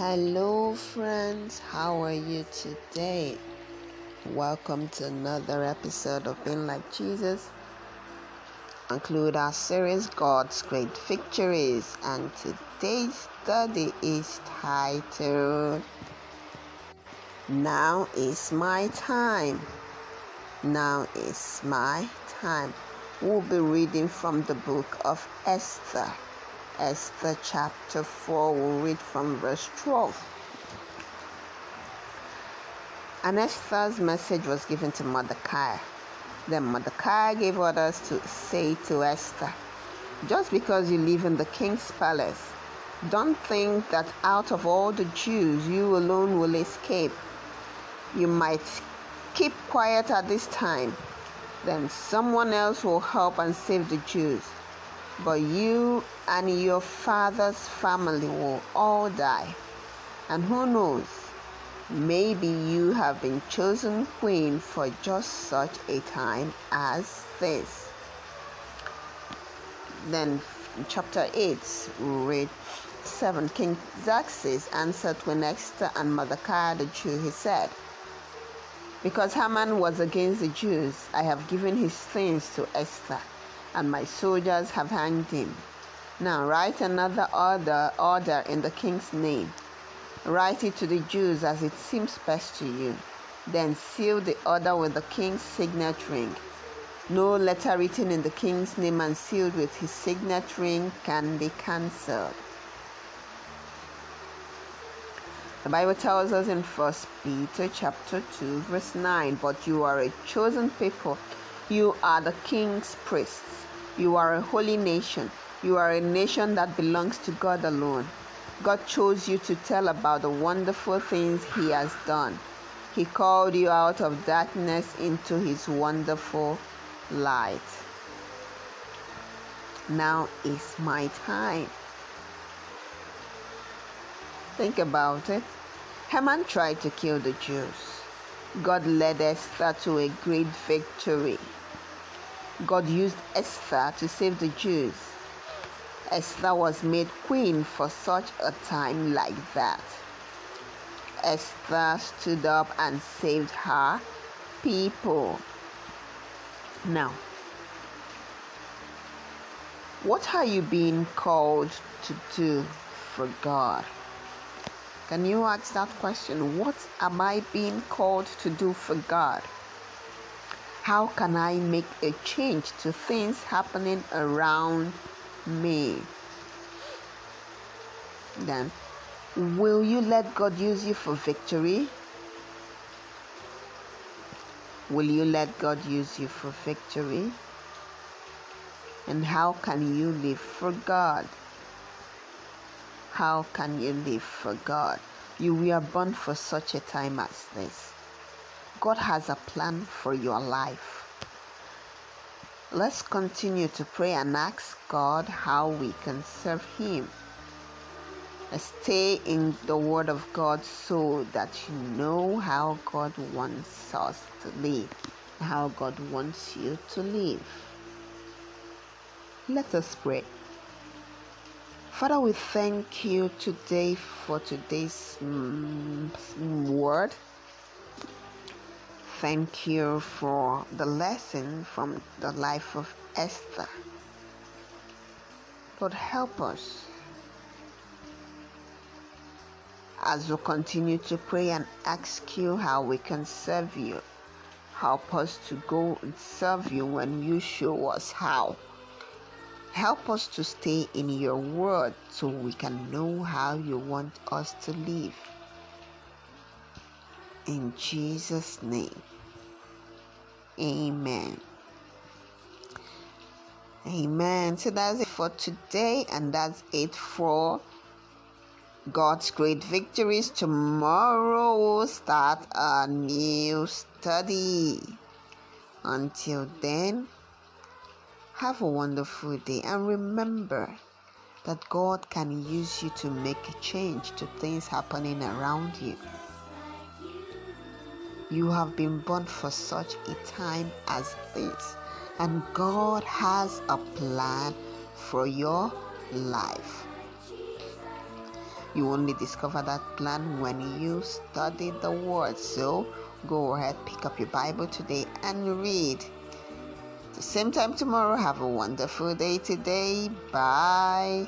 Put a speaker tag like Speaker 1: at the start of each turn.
Speaker 1: Hello, friends. How are you today? Welcome to another episode of Being Like Jesus. Include our series God's Great Victories, and today's study is titled Now is My Time. Now is My Time. We'll be reading from the book of Esther. Esther chapter 4, we'll read from verse 12. And Esther's message was given to Mordecai. Then Mordecai gave orders to say to Esther, Just because you live in the king's palace, don't think that out of all the Jews you alone will escape. You might keep quiet at this time, then someone else will help and save the Jews but you and your father's family will all die. And who knows, maybe you have been chosen queen for just such a time as this. Then, chapter 8, read 7 King Xerxes answered when Esther and Mordecai the Jew, he said, Because Haman was against the Jews, I have given his things to Esther and my soldiers have hanged him. Now write another order, order in the king's name. Write it to the Jews as it seems best to you. Then seal the order with the king's signet ring. No letter written in the king's name and sealed with his signet ring can be cancelled. The Bible tells us in 1 Peter chapter 2 verse 9, but you are a chosen people. You are the king's priests you are a holy nation. You are a nation that belongs to God alone. God chose you to tell about the wonderful things He has done. He called you out of darkness into His wonderful light. Now is my time. Think about it. Haman tried to kill the Jews. God led Esther to a great victory. God used Esther to save the Jews. Esther was made queen for such a time like that. Esther stood up and saved her people. Now, what are you being called to do for God? Can you ask that question? What am I being called to do for God? How can I make a change to things happening around me? Then, will you let God use you for victory? Will you let God use you for victory? And how can you live for God? How can you live for God? You were born for such a time as this. God has a plan for your life. Let's continue to pray and ask God how we can serve Him. Stay in the Word of God so that you know how God wants us to live, how God wants you to live. Let us pray. Father, we thank you today for today's mm, word. Thank you for the lesson from the life of Esther. Lord, help us as we continue to pray and ask you how we can serve you. Help us to go and serve you when you show us how. Help us to stay in your word so we can know how you want us to live. In Jesus' name. Amen. Amen. So that's it for today, and that's it for God's great victories. Tomorrow we'll start a new study. Until then, have a wonderful day and remember that God can use you to make a change to things happening around you. You have been born for such a time as this, and God has a plan for your life. You only discover that plan when you study the Word. So go ahead, pick up your Bible today and read. The same time tomorrow. Have a wonderful day today. Bye.